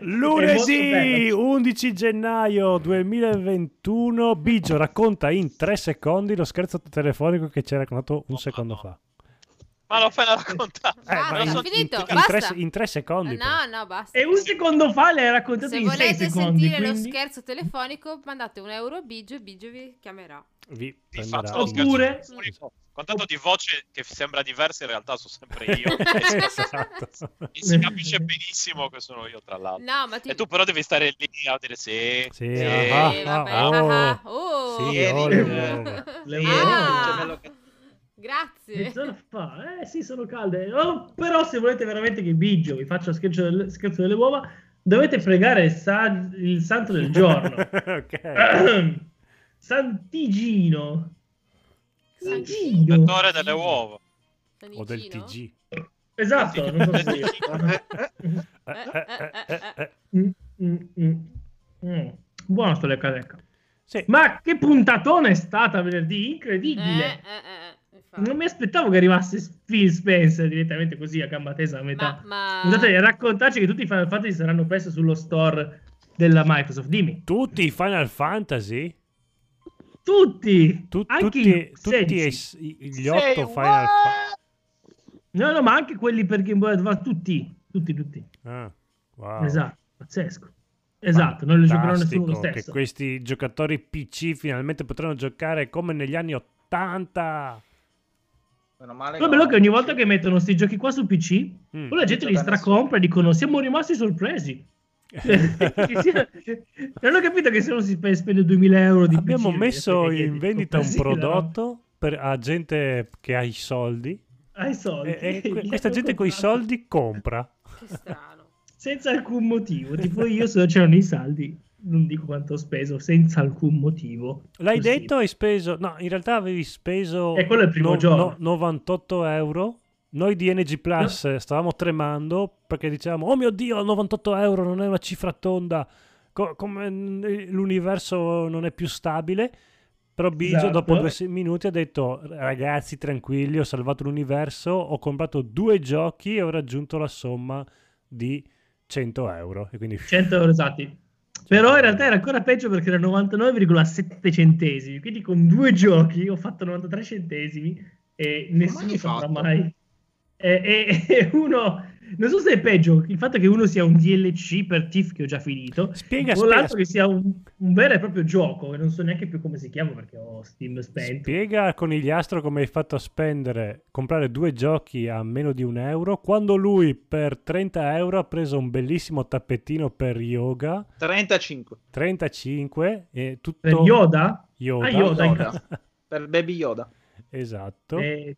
Lunedì 11 gennaio 2021 Biggio racconta in tre secondi lo scherzo telefonico che ci ha raccontato un secondo fa. Ma l'ho appena raccontato. Eh, Ah, in, finito, in- in basta. tre, in tre secondi. però. No, no, basta. E un secondo fa l'hai raccontato Se in 6 volete secondi. sentire lo quindi- scherzo telefonico, mandate un euro a Biggio e Biggio vi chiamerà. Vi prenderà lo Oppure-. Con tanto di voce che sembra diversa, in realtà sono sempre io. e, si, esatto. e si capisce benissimo che sono io, tra l'altro. No, ma ti... E tu però devi stare lì a dire sì. Sì, sì. ah, Eh, ah, vabbè, ah, oh. ah, ah, oh. Sì, oh, le. Le Ieri, uova. Ah. il gemello che- Grazie. Mezz'ora fa, eh sì, sono calde. Oh, però, se volete veramente che Biggio vi faccia scherzo, del- scherzo delle uova, dovete pregare il, sa- il santo del giorno. ok. Santigino. Santino. Tigino. Vettore delle uova. O del? TG. Esatto, non so se... Eh, eh, eh, eh, eh. Mm, mm, mm. Mm. Buono sto lecca lecca. Sì. Ma che puntatona è stata venerdì? Eh, Incredibile. eh, eh, infatti. Non mi aspettavo che arrivasse Phil Spencer direttamente così a gamba tesa a metà. Ma, ma... Scusate, raccontaci che tutti i Final Fantasy saranno presto sullo store della Microsoft. Dimmi. Tutti i Final Fantasy? Tutti! Tu- anche tutti, tutti 16. i- i- gli otto Final Fantasy? No, no, ma anche quelli per Game Boy Advance, tutti. Tutti, tutti. Ah, wow. Esatto, pazzesco. Esatto, non li giocherò nessuno lo Fantastico che stesso. questi giocatori PC finalmente potranno giocare come negli anni 80. Meno male Però è bello che ogni volta che mettono questi giochi qua su PC, Mm. poi la gente li stracompra e dicono siamo rimasti sorpresi. Ci sia- non ho capito che se uno si spe- spende 2000 euro di Abbiamo PC, messo in vendita un prodotto per, a gente che ha i soldi Hai soldi. e, e que- questa gente con i soldi compra. Che strano. senza alcun motivo. Tipo io se c'erano i saldi, non dico quanto ho speso, senza alcun motivo. L'hai Così. detto? Hai speso? No, in realtà avevi speso E quello è il primo giorno. 98 euro. Noi di NG Plus eh, stavamo tremando perché dicevamo: Oh mio dio, 98 euro non è una cifra tonda. Co- come l'universo non è più stabile. Però Biggio, Esatto. dopo due minuti, ha detto: Ragazzi, tranquilli, ho salvato l'universo. Ho comprato due giochi e ho raggiunto la somma di 100 euro. E quindi 100 euro esatti. Però in realtà era ancora peggio perché era 99,7 centesimi. Quindi con due giochi ho fatto 93 centesimi e nessuno saprà mai. E, e- e uno, non so se è peggio il fatto che uno sia un DLC per TIFF che ho già finito, Spiega, o spiega, l'altro che sia un, un vero e proprio gioco che non so neanche più come si chiama perché ho Steam spento. Spiega a Conigliastro come hai fatto a spendere, comprare due giochi a meno di un euro, quando lui per 30 euro ha preso un bellissimo tappetino per yoga, 35 35, e tutto... Per Yoda? Yoda. Ah, Yoda, Yoda. per Baby Yoda. Esatto. Eh,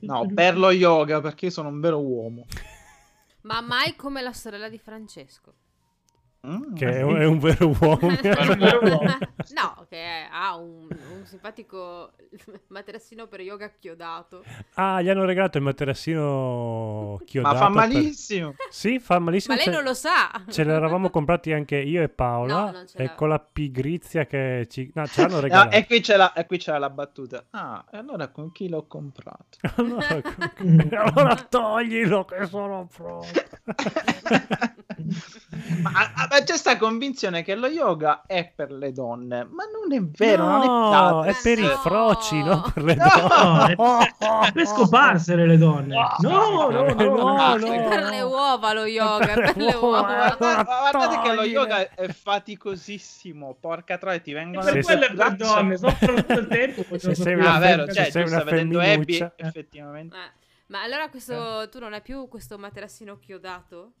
No, per lo yoga perché sono un vero uomo. Ma mai come la sorella di Francesco. Mm. Che è un, è un vero uomo. no, che ha un, un simpatico materassino per yoga chiodato. ah, gli hanno regalato il materassino chiodato. Ma fa per- malissimo. Sì, fa malissimo. Ma lei Ce- non lo sa. Ce l'eravamo comprati anche io e Paola. No, e con la pigrizia che ci... No, ce l'hanno No, regalato. e, qui c'è la, e qui c'è la battuta. Ah, e allora con chi l'ho comprato? allora, allora toglilo che sono pronto. ma, ma c'è sta convinzione che lo yoga è per le donne, ma non è vero, no, non è è per i No. froci, non per le No, donne. No, è per scoparsele le donne. No, no, no, no, no. no. È per le uova lo yoga, Per per le uova. ma guardate che lo yoga è faticosissimo, porca troia, ti vengono Per è le per braccia. donne, soffrono tutto il tempo. Se sei una Ah, vero, cioè, se sei una vedendo Abby, effettivamente. Eh, Ma allora questo tu non hai più questo materassino chiodato?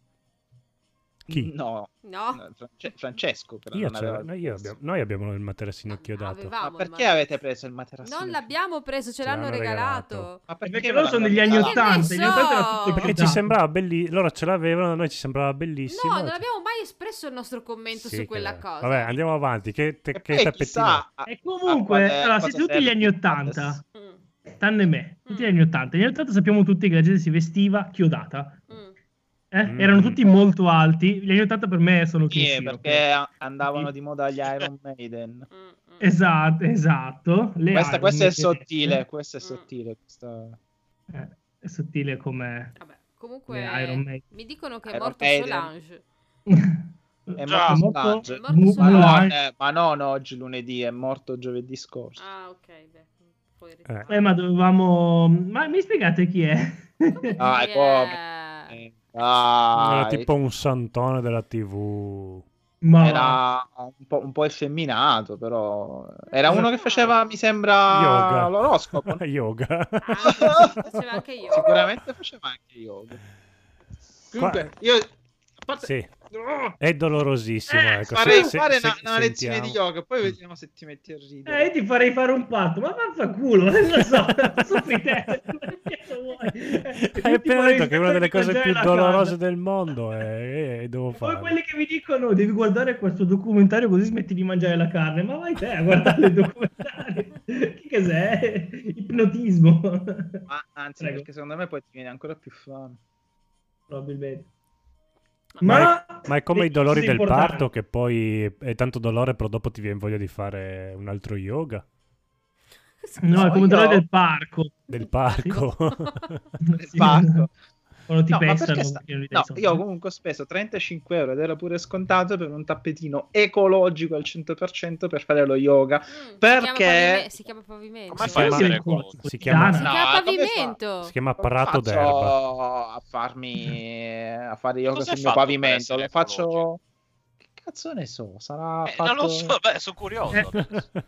Chi? No, No? France- Francesco però Io aveva noi, io abbiamo, noi abbiamo il materassino chiodato. Aveva- Ma perché avete preso il materassino? Non l'abbiamo preso, ce Ce l'hanno l'hanno regalato. regalato. Ma Perché me loro sono degli anni regalato? 80, Che gli ne 80 era so? Perché ci chiodato. sembrava bellissimo. Loro ce l'avevano, a noi ci sembrava bellissimo. No, non abbiamo mai espresso il nostro commento Sì, su che- quella cosa. Vabbè, andiamo avanti. Che, te- E che tappettino. E comunque, quale- allora, siete tutti gli anni il 80, Mm, tranne me, tutti gli Mm. anni 80. Negli anni 80 sappiamo tutti che la gente si vestiva chiodata. Mm. eh? Mm. Erano tutti molto alti. Gli anni 80 per me sono Sì, chiusi. perché a- andavano di moda gli Iron Maiden. Mm, mm. Esatto, esatto. Le Questa, Iron questo è sottile, questo è Mm. sottile. questa- Eh, è sottile come... Vabbè, Come Comunque, Eh, Iron Maiden. mi dicono che è Iron morto Maiden. Solange. È Già, morto molto- Solange. Morto Mu- Solange. No, eh, ma non oggi lunedì, è morto giovedì scorso. Ah, ok, beh. Poi Eh. Eh, ma dovevamo... Ma mi spiegate chi è? Chi povero. è? Eh, Era tipo un santone della TV. Ma Era un po', un po' effeminato, però era uno che faceva, mi sembra, Yoga. l'oroscopo. yoga. Ah, faceva anche io. Sicuramente faceva anche yoga. Comunque, io a parte- sì, Oh, è dolorosissimo. Eh, ecco. farei se- se- fare se- una, una lezione di yoga, poi vediamo se ti metti a Eh, ridere. io ti farei fare un patto, ma vaffanculo, non lo so, sopri te. Vuoi? Hai appena detto che è una delle cose più dolorose del mondo e, e devo Poi farlo. quelli che mi dicono devi guardare questo documentario così smetti di mangiare la carne, ma vai te a guardare il documentario. che cos'è? Ipnotismo. Ma anzi, Prego. perché secondo me poi ti viene ancora più fame. Probabilmente. Ma Ma è come le i dolori del importanti. parto che poi è tanto dolore però dopo ti viene voglia di fare un altro yoga No, è come Io- dolore del parco. del parco. Sì, parco. Quando ti No, perché sta- no, io comunque ho speso 35 euro ed era pure scontato per un tappetino ecologico al 100% per fare lo yoga. Mm, Perché- Si chiama, pavime- si chiama pavimento. Come Si fai si chiama- si chiama- No, pavimento. si chiama prato d'erba. a farmi a fare yoga Cosa sul mio pavimento, lo faccio ecologico? Cazzo ne so, sarà Eh, fatto Non lo so, beh, sono curioso. Eh.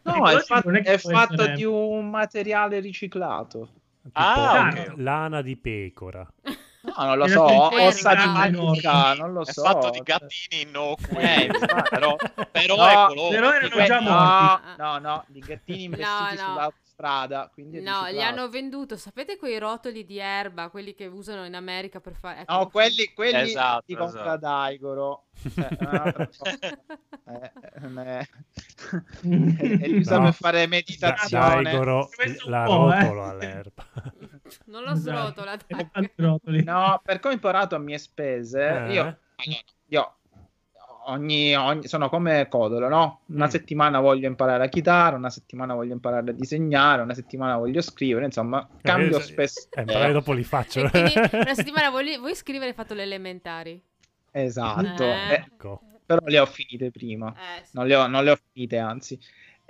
No, è Ecologico fatto, è è fatto essere- di un materiale riciclato. Tipo Ah, ok. lana di pecora. No, non lo so, ossa di magnifica, non lo È so. fatto di gattini innocui, Eh, infatti. però, però No, è però erano già no, morti. No, no, di gattini investiti No, no. sull'autostrada. Quindi è No, li hanno venduto. Sapete quei rotoli di erba, quelli che usano in America per fare. ecco, No, quelli, quelli Esatto, di compra esatto. Daigoro. Cioè. Eh, è- Mm. e, li usa No. per fare meditazione. Daigoro la po', eh. rotola all'erba. Non lo Esatto. srotola, E dai. No, per come ho imparato a mie spese, Eh. io, allora, io ogni, ogni- sono come Codolo, no? Una Mm. settimana voglio imparare la chitarra, una settimana voglio imparare a disegnare, una settimana voglio scrivere, insomma, cambio Eh, spesso. Eh, magari dopo li faccio. E quindi una settimana vuoi, vuoi scrivere hai fatto le elementari? Esatto, Eh. eh, Ecco. però le ho finite prima. Eh, sì. non le ho, non le ho finite, anzi.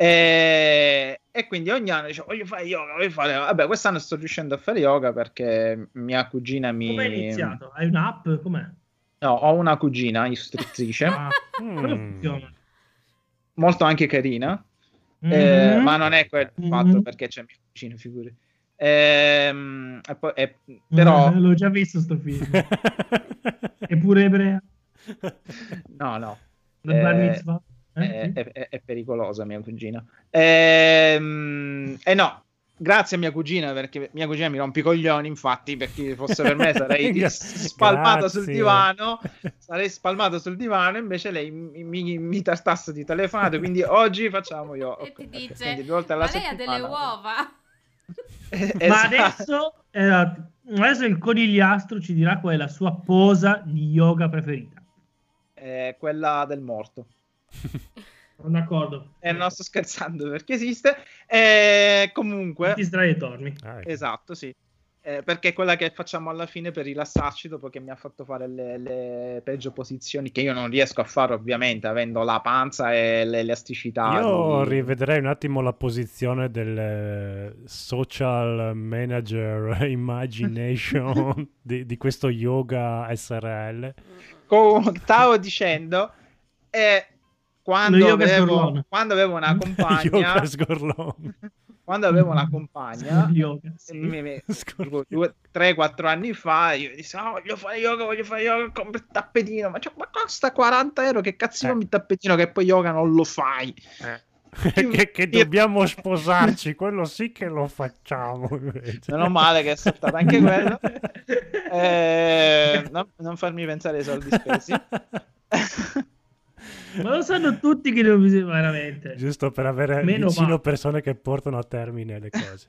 E, e quindi ogni anno dicevo voglio fare yoga, voglio fare. Vabbè, quest'anno sto riuscendo a fare yoga perché mia cugina mi. Come hai iniziato? Hai un'app? Com'è? No, ho una cugina istruttrice, Ah, Mm. molto anche carina, eh, Mhm. ma non è quel Mhm. fatto perché c'è mio cugino, figuri. Ehm, e poi- e- però, Eh, l'ho già visto sto film. Eppure ebrea. no, no. Eh. Eh, è, è- è- pericolosa mia cugina. Ehm, E no, grazie a mia cugina perché mia cugina mi rompe i coglioni, infatti, perché fosse per me sarei spalmato sul divano, sarei spalmato sul divano, invece lei mi, mi, mi tartasse di telefonate, quindi oggi facciamo io. E ok, ti dice, quindi due volte alla ma lei ha delle uova? Eh, Ma esatto. adesso, esatto, adesso il conigliastro ci dirà qual è la sua posa di yoga preferita. Eh, quella del morto. Sono d'accordo. Eh, non sto scherzando perché esiste. Eh, comunque, Ti sdrai e dormi. Ah, ecco. Esatto, sì. Eh, perché è quella che facciamo alla fine per rilassarci dopo che mi ha fatto fare le, le peggio posizioni che io non riesco a fare ovviamente avendo la panza e l'elasticità. Io di- rivedrei un attimo la posizione del eh, social manager imagination di, di questo yoga SRL. Comunque, stavo dicendo eh, quando, yoga avevo, quando avevo una compagna quando avevo una compagna yoga, sì. mi- mi- due, tre, quattro anni fa io dissi "Ah, voglio fare yoga voglio fare yoga compri il tappetino ma, cioè, ma costa 40 euro che cazzo Eh. il tappetino che poi yoga non lo fai che, che dobbiamo sposarci, quello sì che lo facciamo. invece. Meno male che è saltato anche quello. Eh, no- non farmi pensare ai soldi spesi. Ma lo sanno tutti che non bisogna veramente. Giusto per avere Meno vicino male. persone che portano a termine le cose.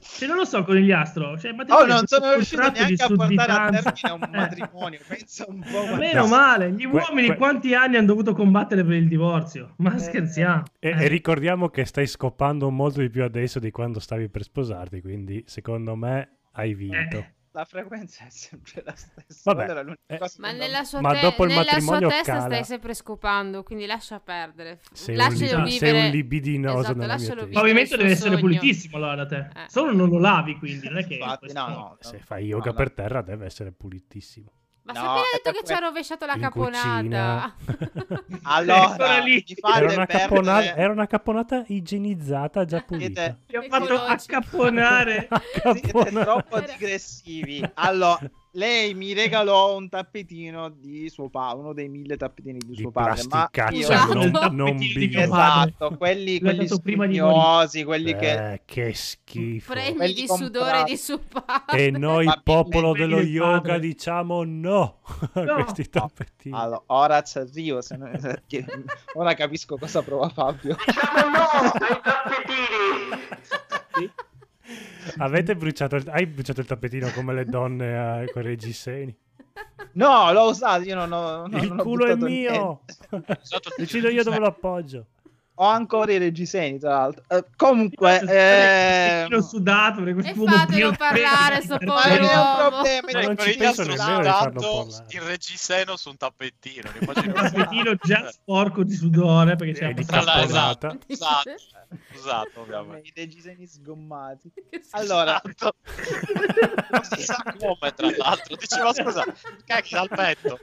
Se non lo so con gli astro, cioè, ma te Oh, non sono riuscito neanche a portare a termine un Eh. matrimonio. Pensa un po'. Ma Meno No. male, gli Que- uomini que- quanti anni hanno dovuto combattere per il divorzio? Ma Eh. scherziamo. E, Eh. e ricordiamo che stai scopando molto di più adesso di quando stavi per sposarti, quindi secondo me hai vinto. Eh. La frequenza è sempre la stessa. Vabbè, eh, cosa Ma nella sua, Ma te- dopo il nella sua matrimonio testa cala. stai sempre scopando, quindi lascia perdere. Sei un, Lascialo li- vivere. sei un libidinoso Esatto, nella mia testa. Il vivere. pavimento il deve essere sogno. pulitissimo allora da te. Eh. Solo non lo lavi quindi, non è che... Infatti, questo- no, no, Se no. fai yoga No, per no. terra deve essere pulitissimo. Ma No, appena detto che ci ha rovesciato la caponata. Allora, Era una, caponata, era una caponata igienizzata, già pulita. Mi ha fatto accapponare. siete troppo digressivi. Allora, lei mi regalò un tappetino di suo padre, uno dei mille tappetini di Di suo padre. Ma io... Esatto. non, non bio. Esatto, quelli, quelli spugnosi, quelli che... Eh, che schifo. Fregni Quelli di comprati. sudore di suo padre. E noi, Ma- popolo dello del yoga, padre. diciamo no a No. questi tappetini. Allora, ora ci arrivo, se no- ora capisco cosa prova Fabio. Avete bruciato il, hai bruciato il tappetino come le donne eh, con i reggiseni? No, l'ho usato, io non ho... non- il non ho culo è buttato mio! Decido io dove lo appoggio. Ho ancora i reggiseni, tra l'altro. Eh, comunque, eh, L'ho sudato perché E quest'uomo fatelo parlare, sto ma povero non è un uomo. problema. Ma non con ci il penso nemmeno il reggiseno su un tappetino. Un tappetino già sporco di sudore perché c'è l'altro, caponata. esatto, esatto, ovviamente. I reggiseni sgommati. Allora, Esatto. non si sa come, tra l'altro. Diceva, scusa, cacchi dal petto.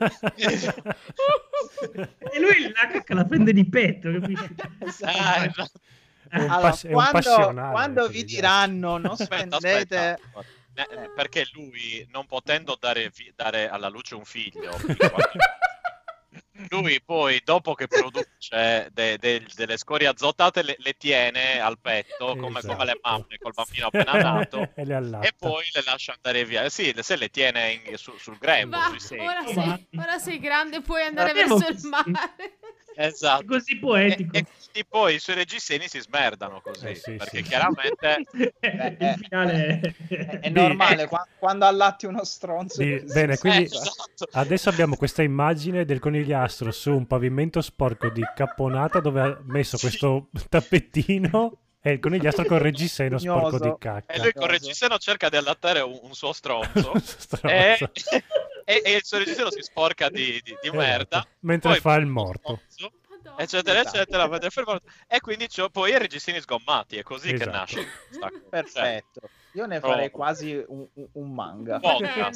La cacca la prende di petto, capisci? Eh, esatto. È un, allora, pas- è un quando, passionale. quando vi diranno non Aspetta, spendete... aspetta. Eh, eh, perché lui, non potendo dare, fi- dare alla luce un figlio, lui poi, dopo che produce de- de- delle scorie azotate, le, le tiene al petto, come, Esatto. come le mamme col bambino appena nato, e e poi le lascia andare via. Eh Sì, se le tiene in- su- sul grembo, Va, sui seni. ora, sei, ora sei grande, puoi andare verso il mare. È Esatto. così E, poetico. e quindi poi i suoi reggiseni si smerdano così, Eh sì, perché sì. chiaramente... eh, il finale è... È, è normale, qua- quando allatti uno stronzo... Così bene, quindi- Eh, esatto. Adesso abbiamo questa immagine del conigliastro su un pavimento sporco di caponata dove ha messo Sì. questo tappettino e il conigliastro con il reggiseno sporco di cacca. E lui con il reggiseno cerca di allattare un, un suo stronzo. Stronzo. e, e- e il suo reggiseno si sporca di, di- di Esatto. merda. Mentre Poi fa il morto. Eccetera, Esatto. eccetera. morto. E quindi c'ho poi i reggiseni sgommati. È così che Esatto. nasce. sta cosa. Perfetto. Io ne Oh. farei quasi un, un- manga. Oh. Eh, eh, Io io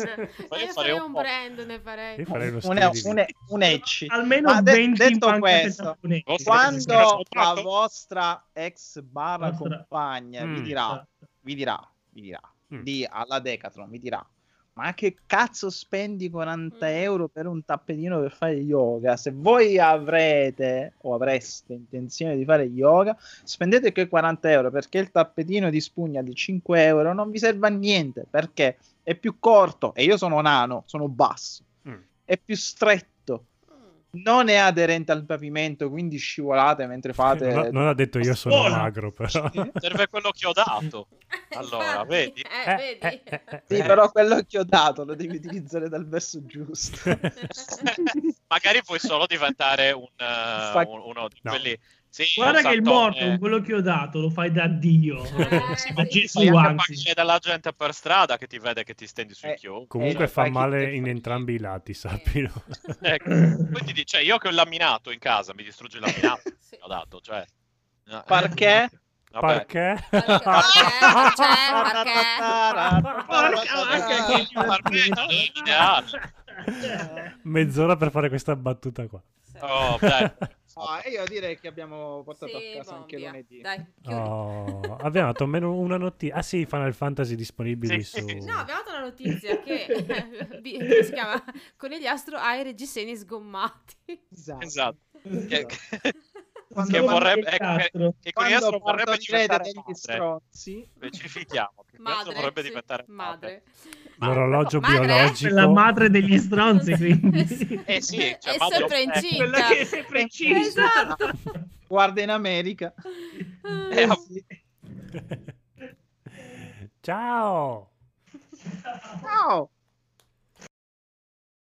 farei farei un un brand, ne farei. Farei uno Un, un, un ecci. Almeno Ma de- 20 in detto questo, Quando la vostra ex barra compagna vi Mm. dirà, vi dirà, vi dirà, Mm. di, alla Decathlon vi dirà, ma che cazzo spendi 40 Mm. euro per un tappetino per fare yoga? Se voi avrete o avreste intenzione di fare yoga, spendete quei 40 euro perché il tappetino di spugna di 5 euro non vi serve a niente perché è più corto e io sono nano, sono basso, Mm. è più stretto. Non è aderente al pavimento, quindi scivolate mentre fate. Non, non ha detto io sono Scuola. magro, però. Serve quello chiodato. Allora, Infatti, vedi? Eh, Eh, vedi? eh, eh. Sì, però quello chiodato lo devi utilizzare dal verso giusto. Magari puoi solo diventare un, un- uno di No. quelli. Sì, Guarda che il morto, con quello che ho dato, lo fai da Dio. Eh, Sì, Da Gesù, Fai anche anzi. pagare della gente per strada che ti vede che ti stendi sui Eh, chiodi. Comunque Eh, fa male in entrambi i lati, sappilo. Ecco. Poi ti dice, io che ho il laminato in casa, mi distrugge il laminato. Sì. Ho dato, cioè... no, Perché? vabbè. Perché? Perché? Perché? Mezz'ora per fare questa battuta qua. Oh, dai. E io direi che abbiamo portato Sì, a casa boh, anche via. lunedì. Dai. Oh, abbiamo dato almeno una notizia. Ah sì, Final Fantasy disponibili Sì. su... No, abbiamo dato una notizia che si chiama Conigliastro ha i reggiseni sgommati. Esatto. Esatto. Che, Quando che vorrebbe... Ecco, che, che Quando Conigliastro vorrebbe diventare degli padre. stronzi, Specifichiamo. Che Madre, vorrebbe sì, diventare madre. L'orologio Madre? biologico. la madre degli stronzi, quindi. Eh sì, cioè, È madre- sempre incinta. Quella che è sempre incinta. Esatto. guarda in America. Eh, Eh, sì. Ciao! Ciao!